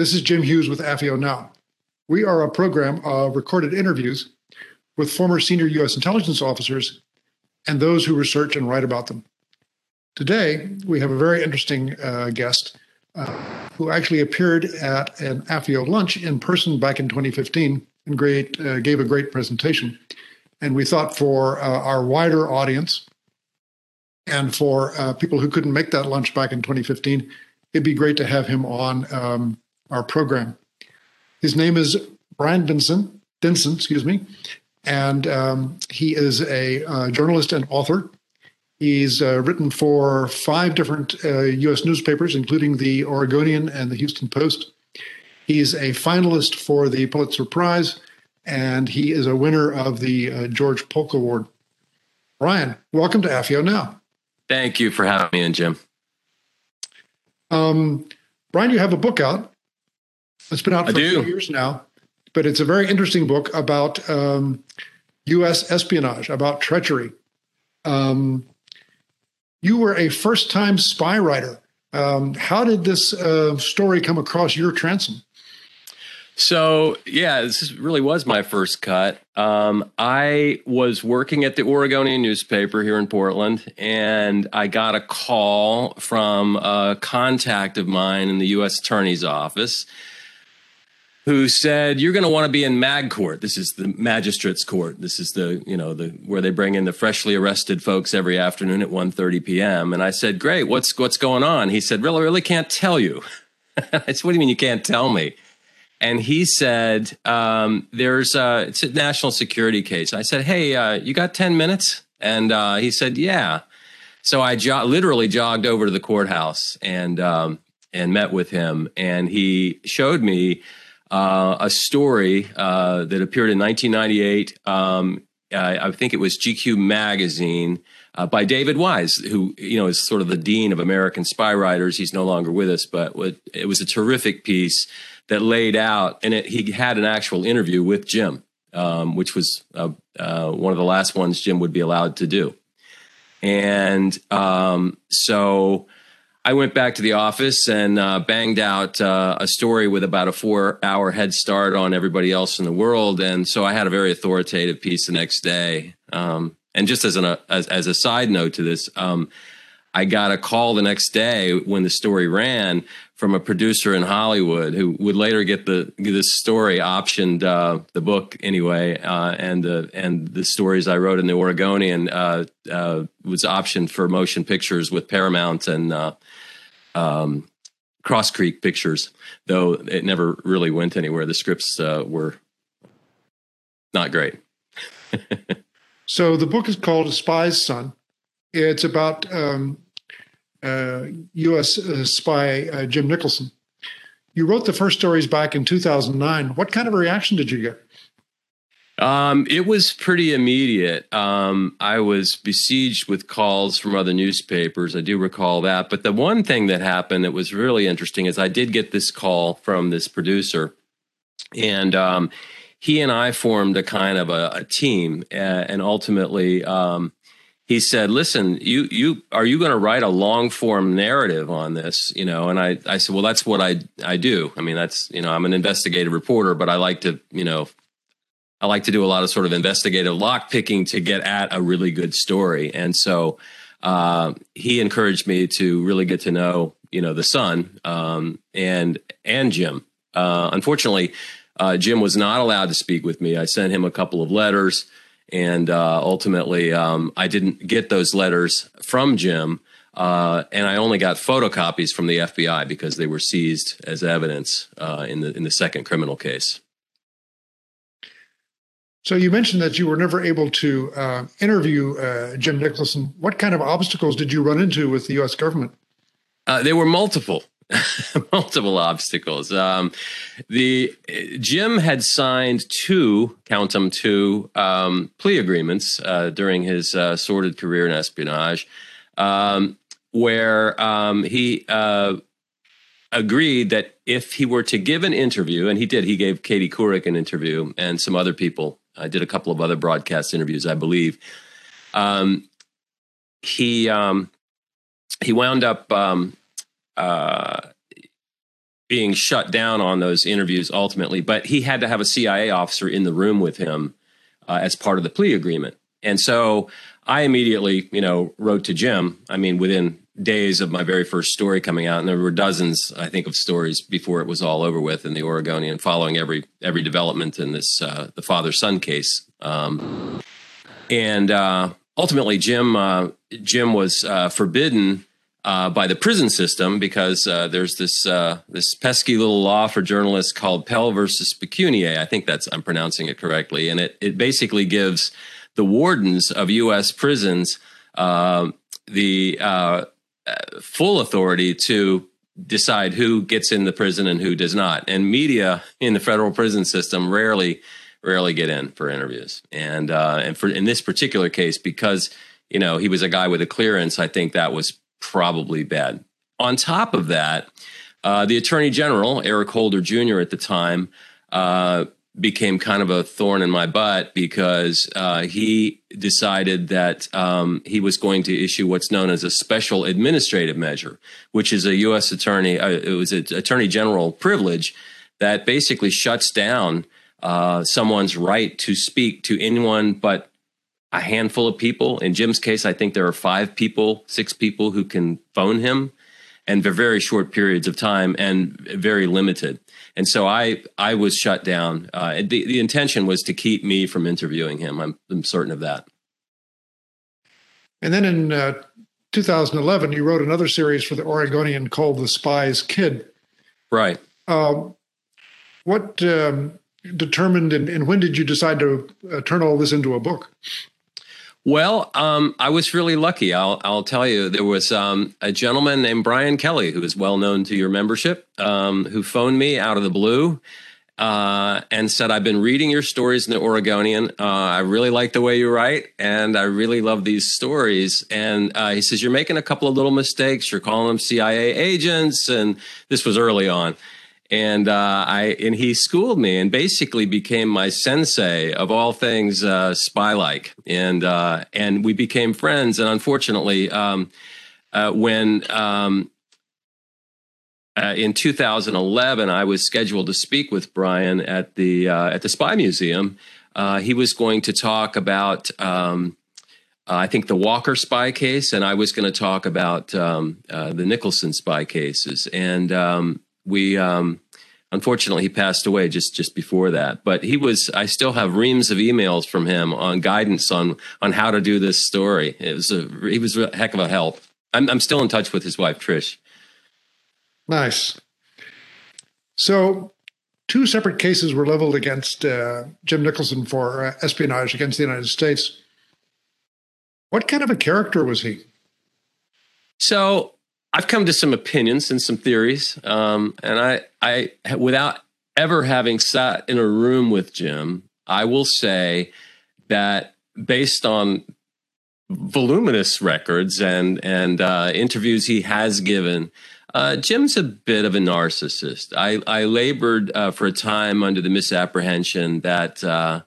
This is Jim Hughes with AFIO Now. We are a program of recorded interviews with former senior U.S. intelligence officers and those who research and write about them. Today, we have a very interesting uh, guest uh, who actually appeared at an AFIO lunch in person back in 2015 and great, uh, gave a great presentation. And we thought for uh, our wider audience and for uh, people who couldn't make that lunch back in 2015, it'd be great to have him on um, our program. His name is Bryan Denson, Denson, excuse me, and um, he is a uh, journalist and author. He's uh, written for five different uh, U.S. newspapers, including the Oregonian and the Houston Post. He's a finalist for the Pulitzer Prize, and he is a winner of the uh, George Polk Award. Bryan, welcome to AFIO Now. Thank you for having me in, Jim. Um, Bryan, you have a book out. It's been out for a few years now, but it's a very interesting book about um, U.S. espionage, about treachery. Um, you were a first time spy writer. Um, how did this uh, story come across your transom? So yeah, this really was my first cut. Um, I was working at the Oregonian newspaper here in Portland, and I got a call from a contact of mine in the U.S. Attorney's office who said you're going to want to be in mag court. This is the magistrates court. This is the you know the where they bring in the freshly arrested folks every afternoon at 1.30 p.m and i said great what's what's going on? He said really really can't tell you. I said what do you mean you can't tell me? And he said, um, "There's a it's a national security case." I said, "Hey, uh, you got ten minutes?" And uh, he said, "Yeah." So I jo- literally jogged over to the courthouse and um, and met with him, and he showed me uh, a story uh, that appeared in 1998. Um, I think it was GQ magazine. Uh, by David Wise, who you know is sort of the dean of American spy writers. He's no longer with us, but it was a terrific piece that laid out, and it, he had an actual interview with Jim, um, which was uh, uh, one of the last ones Jim would be allowed to do. And um, so I went back to the office and uh, banged out uh, a story with about a four hour head start on everybody else in the world. And so I had a very authoritative piece the next day. Um, and just as, an, uh, as, as, a side note to this, um, I got a call the next day when the story ran from a producer in Hollywood who would later get the this story optioned uh, the book anyway, uh, and the and the stories I wrote in the Oregonian uh, uh was optioned for motion pictures with Paramount and uh, um, Cross Creek Pictures, though it never really went anywhere. The scripts uh, were not great. so the book is called A Spy's Son. It's about um, uh, U.S. Uh, spy uh, Jim Nicholson. You wrote the first stories back in 2009. What kind of a reaction did you get? Um, it was pretty immediate. Um, I was besieged with calls from other newspapers. I do recall that. But the one thing that happened that was really interesting is I did get this call from this producer, and um, he and I formed a kind of a, a team, uh, and ultimately um, he said, "Listen, you you are you going to write a long form narrative on this?" You know, and I I said, "Well, that's what I I do. I mean, that's you know, I'm an investigative reporter, but I like to you know, I like to do a lot of sort of investigative lock picking to get at a really good story." And so uh, he encouraged me to really get to know you know the son um, and and Jim. Uh, unfortunately, uh, Jim was not allowed to speak with me. I sent him a couple of letters and uh, ultimately um, I didn't get those letters from Jim, uh, and I only got photocopies from the FBI because they were seized as evidence uh, in the in the second criminal case. So you mentioned that you were never able to uh, interview uh, Jim Nicholson. What kind of obstacles did you run into with the U.S. government? Uh, there were multiple. multiple obstacles. Um, the Jim had signed two, count them two, um, plea agreements uh, during his uh, sordid career in espionage, um, where um, he uh, agreed that if he were to give an interview, and he did, he gave Katie Couric an interview and some other people. I did a couple of other broadcast interviews, I believe. Um, he um, he wound up uh, being shut down on those interviews ultimately, but he had to have a CIA officer in the room with him uh, as part of the plea agreement. And so I immediately, you know, wrote to Jim. I mean, within days of my very first story coming out, and there were dozens, I think, of stories before it was all over with in the Oregonian, following every every development in this uh, the father son case. Um, and uh, ultimately, Jim uh, Jim was uh, forbidden uh, by the prison system because uh, there's this uh, this pesky little law for journalists called Pell versus Procunier. I think that's I'm pronouncing it correctly, and it it basically gives the wardens of U.S. prisons uh, the uh, full authority to decide who gets in the prison and who does not. And media in the federal prison system rarely rarely get in for interviews. And uh, and for in this particular case, because you know he was a guy with a clearance, I think that was probably bad. On top of that, uh, the Attorney General, Eric Holder Jr., at the time, uh, became kind of a thorn in my butt because uh, he decided that um, he was going to issue what's known as a special administrative measure, which is a U.S. attorney, uh, it was an attorney general privilege that basically shuts down uh, someone's right to speak to anyone but a handful of people. In Jim's case, I think there are five people, six people who can phone him, and for very short periods of time and very limited. And so I I was shut down. Uh, the the intention was to keep me from interviewing him. I'm, I'm certain of that. And then in uh, 2011, you wrote another series for the Oregonian called "The Spy's Kid." Right. Um, what um, determined and, and, when did you decide to uh, turn all this into a book? Well, um, I was really lucky. I'll, I'll tell you, there was um, a gentleman named Brian Kelley, who is well known to your membership, um, who phoned me out of the blue uh, and said, I've been reading your stories in the Oregonian. Uh, I really like the way you write, and I really love these stories. And uh, he says, You're making a couple of little mistakes. You're calling them CIA agents. And this was early on and uh, I and he schooled me and basically became my sensei of all things uh, spy like, and uh, and we became friends. And unfortunately, um, uh, when um, uh, in 2011, I was scheduled to speak with Brian at the uh, at the Spy Museum. he was going to talk about. Um, I think the Walker spy case, and I was going to talk about um, the Nicholson spy cases. And um, we um, unfortunately he passed away just just before that. But he was i still have reams of emails from him on guidance on on how to do this story. It was a he was a heck of a help. I'm, I'm still in touch with his wife trish. Nice. So two separate cases were leveled against uh, jim nicholson for uh, espionage against the united states. What kind of a character was he? So I've come to some opinions and some theories, um, and I, I, without ever having sat in a room with Jim, I will say that based on voluminous records and and uh, interviews he has given, uh, Jim's a bit of a narcissist. I, I labored uh, for a time under the misapprehension that uh,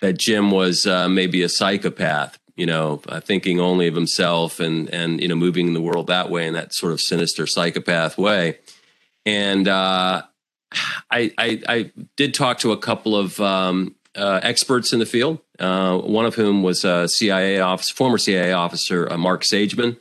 that Jim was uh, maybe a psychopath you know, uh, thinking only of himself and and you know moving the world that way in that sort of sinister psychopath way. And uh, I, I, I did talk to a couple of um, uh, experts in the field. Uh, one of whom was a CIA officer, former CIA officer, Marc Sageman.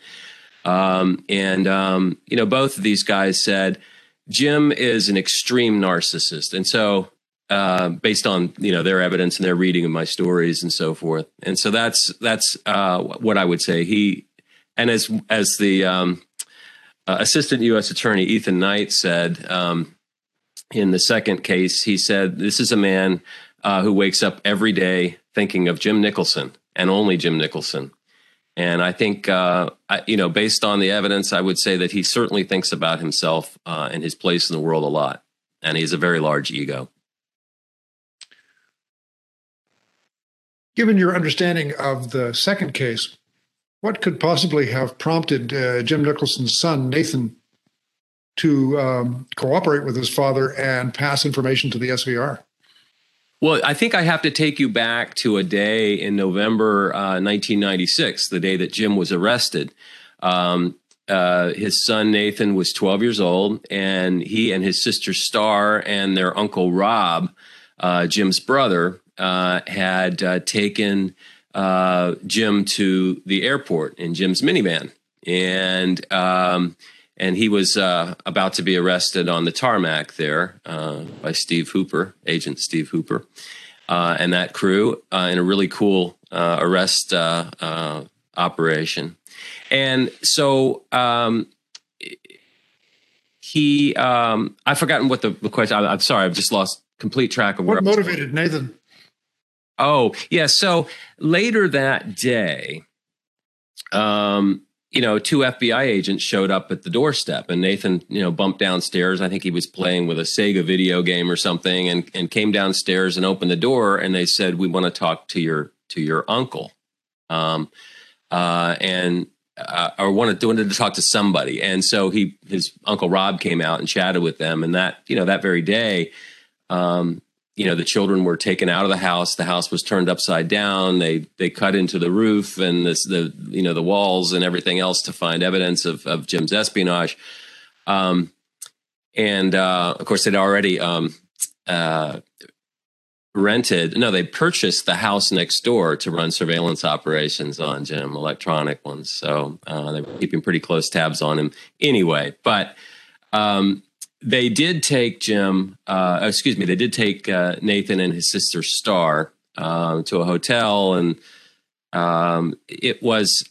Um, and um, you know, both of these guys said Jim is an extreme narcissist, and so uh, based on you know their evidence and their reading of my stories and so forth. And so that's that's uh, what I would say. He and as as the um, uh, assistant U.S. attorney Ethan Knight said um, in the second case, he said this is a man uh, who wakes up every day thinking of Jim Nicholson and only Jim Nicholson. And I think, uh, I, you know, based on the evidence, I would say that he certainly thinks about himself and his place in the world a lot. And he has a very large ego. Given your understanding of the second case, what could possibly have prompted uh, Jim Nicholson's son, Nathan, to um, cooperate with his father and pass information to the SVR? Well, I think I have to take you back to a day in November uh, 1996, the day that Jim was arrested. Um, uh, his son Nathan was 12 years old, and he and his sister Star and their uncle Rob, uh, Jim's brother, uh, had uh, taken uh, Jim to the airport in Jim's minivan, and um, and he was uh, about to be arrested on the tarmac there by Steve Hooper, Agent Steve Hooper, and that crew in a really cool arrest operation. And so um, he, um, I've forgotten what the, the question. I, am sorry, I've just lost complete track of what motivated Nathan. Oh yeah. So later that day, um, you know, two FBI agents showed up at the doorstep, and Nathan, you know, bumped downstairs. I think he was playing with a Sega video game or something, and and came downstairs and opened the door, and they said, "We want to talk to your to your uncle." Um, uh, and uh, or wanted, wanted to talk to somebody. And so he, his uncle Rob came out and chatted with them. And that, you know, that very day, um, you know, the children were taken out of the house. The house was turned upside down. They, they cut into the roof and this, the, you know, the walls and everything else to find evidence of, of Jim's espionage. Um, and, uh, of course they'd already, um, uh, rented no they purchased the house next door to run surveillance operations on jim electronic ones so uh, they were keeping pretty close tabs on him anyway but um, they did take jim uh, excuse me they did take uh, nathan and his sister star uh, to a hotel and um, it was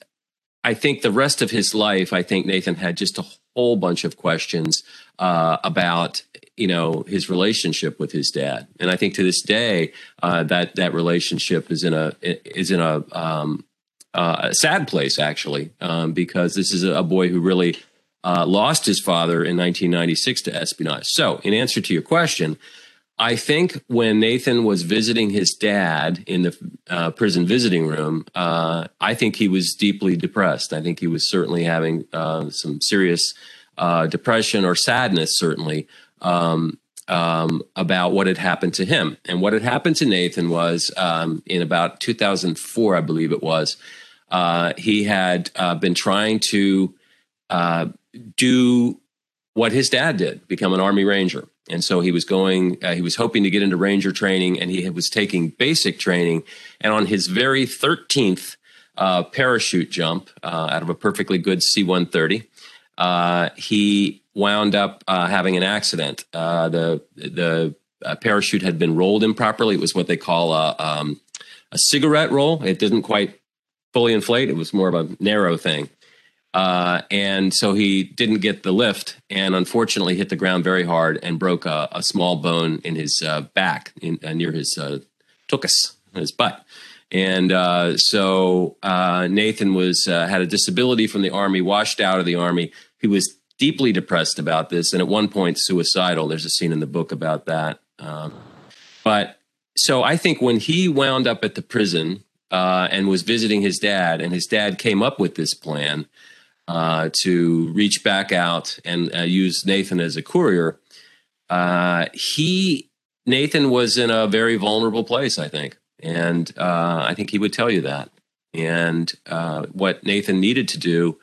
i think the rest of his life i think nathan had just a whole bunch of questions uh, about you know his relationship with his dad. And i think to this day uh, that that relationship is in a is in a, um, uh, sad place actually um, because this is a boy who really uh, lost his father in 1996 to espionage so in answer to your question I think when Nathan was visiting his dad in the uh, prison visiting room, uh, I think he was deeply depressed. I think he was certainly having uh, some serious depression or sadness, certainly um, um, about what had happened to him. And what had happened to Nathan was um, in about 2004, I believe it was, uh, he had uh, been trying to uh, do what his dad did become an Army Ranger. And so he was going, uh, he was hoping to get into Ranger training and he was taking basic training. And on his very 13th uh, parachute jump uh, out of a perfectly good C 130, he wound up uh, having an accident. Uh, the the uh, parachute had been rolled improperly. It was what they call a um, a cigarette roll. It didn't quite fully inflate. It was more of a narrow thing. Uh, and so he didn't get the lift and unfortunately hit the ground very hard and broke a, a small bone in his uh, back in, uh, near his uh, tuchus, his butt. And so Nathan was had a disability from the army, washed out of the army. He was deeply depressed about this, and at one point suicidal. There's a scene in the book about that. Um, but so I think when he wound up at the prison uh, and was visiting his dad, and his dad came up with this plan uh, to reach back out and uh, use Nathan as a courier, uh, he Nathan was in a very vulnerable place, I think, and uh, I think he would tell you that. And uh, what Nathan needed to do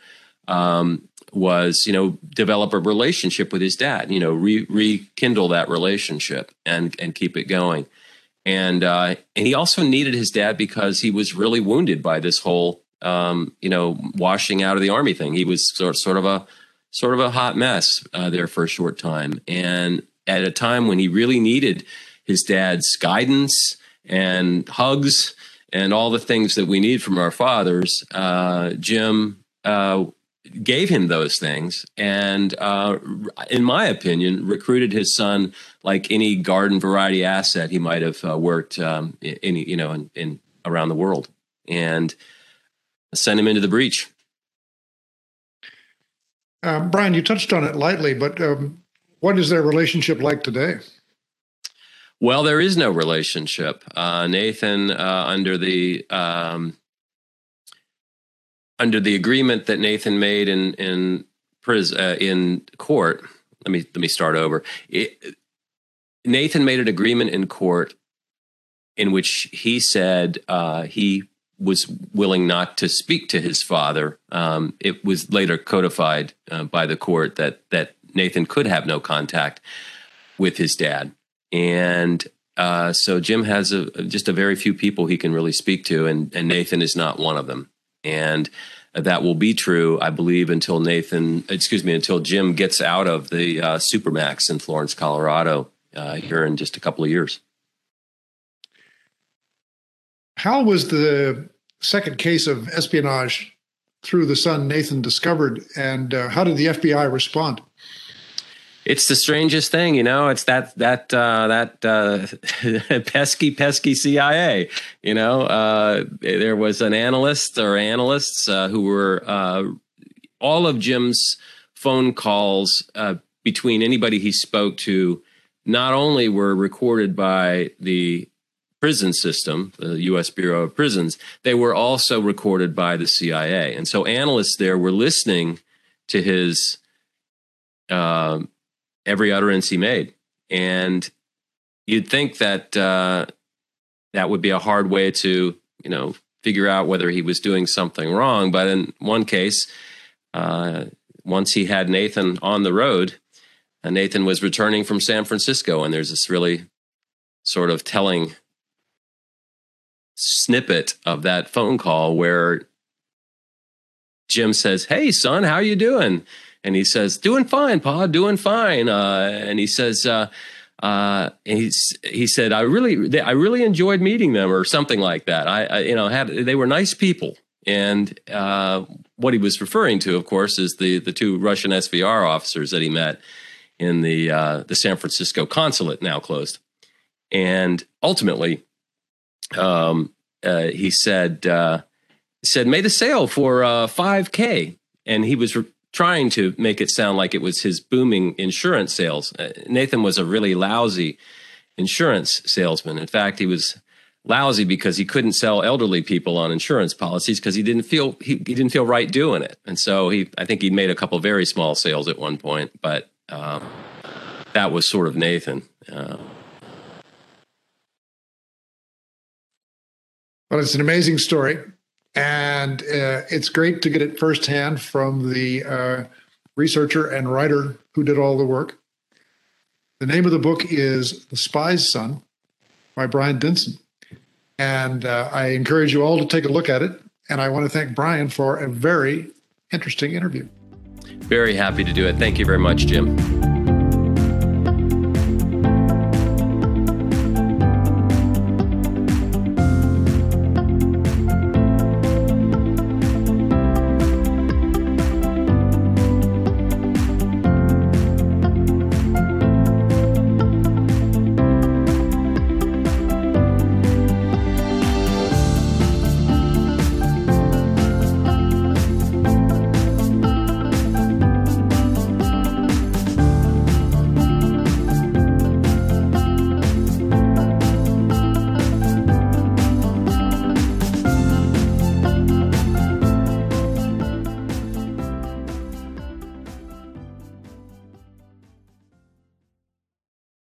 um, was you know develop a relationship with his dad you know re- rekindle that relationship and and keep it going. And uh, and he also needed his dad because he was really wounded by this whole um, you know washing out of the army thing. He was sort, sort of a sort of a hot mess uh, there for a short time. And at a time when he really needed his dad's guidance and hugs and all the things that we need from our fathers uh, jim uh, gave him those things and uh, in my opinion recruited his son like any garden variety asset he might have uh, worked um, you know in, in, around the world. And sent him into the breach uh, bryan you touched on it lightly but um, what is their relationship like today well there is no relationship uh, nathan uh, under the um, under the agreement that Nathan made in in prison uh, in court. Let me let me start over. It, Nathan made an agreement in court in which he said uh, he was willing not to speak to his father. Um, it was later codified uh, by the court that that Nathan could have no contact with his dad, and uh, so Jim has a, just a very few people he can really speak to, and, and Nathan is not one of them. And that will be true, I believe, until Nathan, excuse me, until Jim gets out of the uh, Supermax in Florence, Colorado, uh, here in just a couple of years. How was the second case of espionage through the son Nathan discovered, and uh, how did the FBI respond? It's the strangest thing, you know. It's that that uh, that uh, pesky pesky CIA. You know, uh, there was an analyst or analysts uh, who were uh, all of Jim's phone calls between anybody he spoke to. Not only were recorded by the prison system, the U.S. Bureau of Prisons, they were also recorded by the CIA. And so analysts there were listening to his uh, every utterance he made. And you'd think that uh, that would be a hard way to, you know, figure out whether he was doing something wrong. But in one case, uh, once he had Nathan on the road, uh, Nathan was returning from San Francisco, and there's this really sort of telling snippet of that phone call where Jim says, "Hey, son, how you doing?" And he says, "Doing fine, Pa, doing fine." Uh, and he says, uh, uh, he's he said, "I really, I really enjoyed meeting them, or something like that. I, I you know, had they were nice people." And uh, what he was referring to, of course, is the the two Russian SVR officers that he met in the uh, the San Francisco consulate, now closed. And ultimately, um, uh, he said uh, said made a sale for uh, five k, and he was re- trying to make it sound like it was his booming insurance sales. Uh, Nathan was a really lousy insurance salesman. In fact, he was lousy because he couldn't sell elderly people on insurance policies because he didn't feel he, he didn't feel right doing it. And so he I think he'd made a couple very small sales at one point, but um, that was sort of Nathan. Well, it's an amazing story. And uh, it's great to get it firsthand from the uh, researcher and writer who did all the work. The name of the book is The Spy's Son by Bryan Denson. And uh, I encourage you all to take a look at it. And I want to thank Bryan for a very interesting interview. Very happy to do it. Thank you very much, Jim.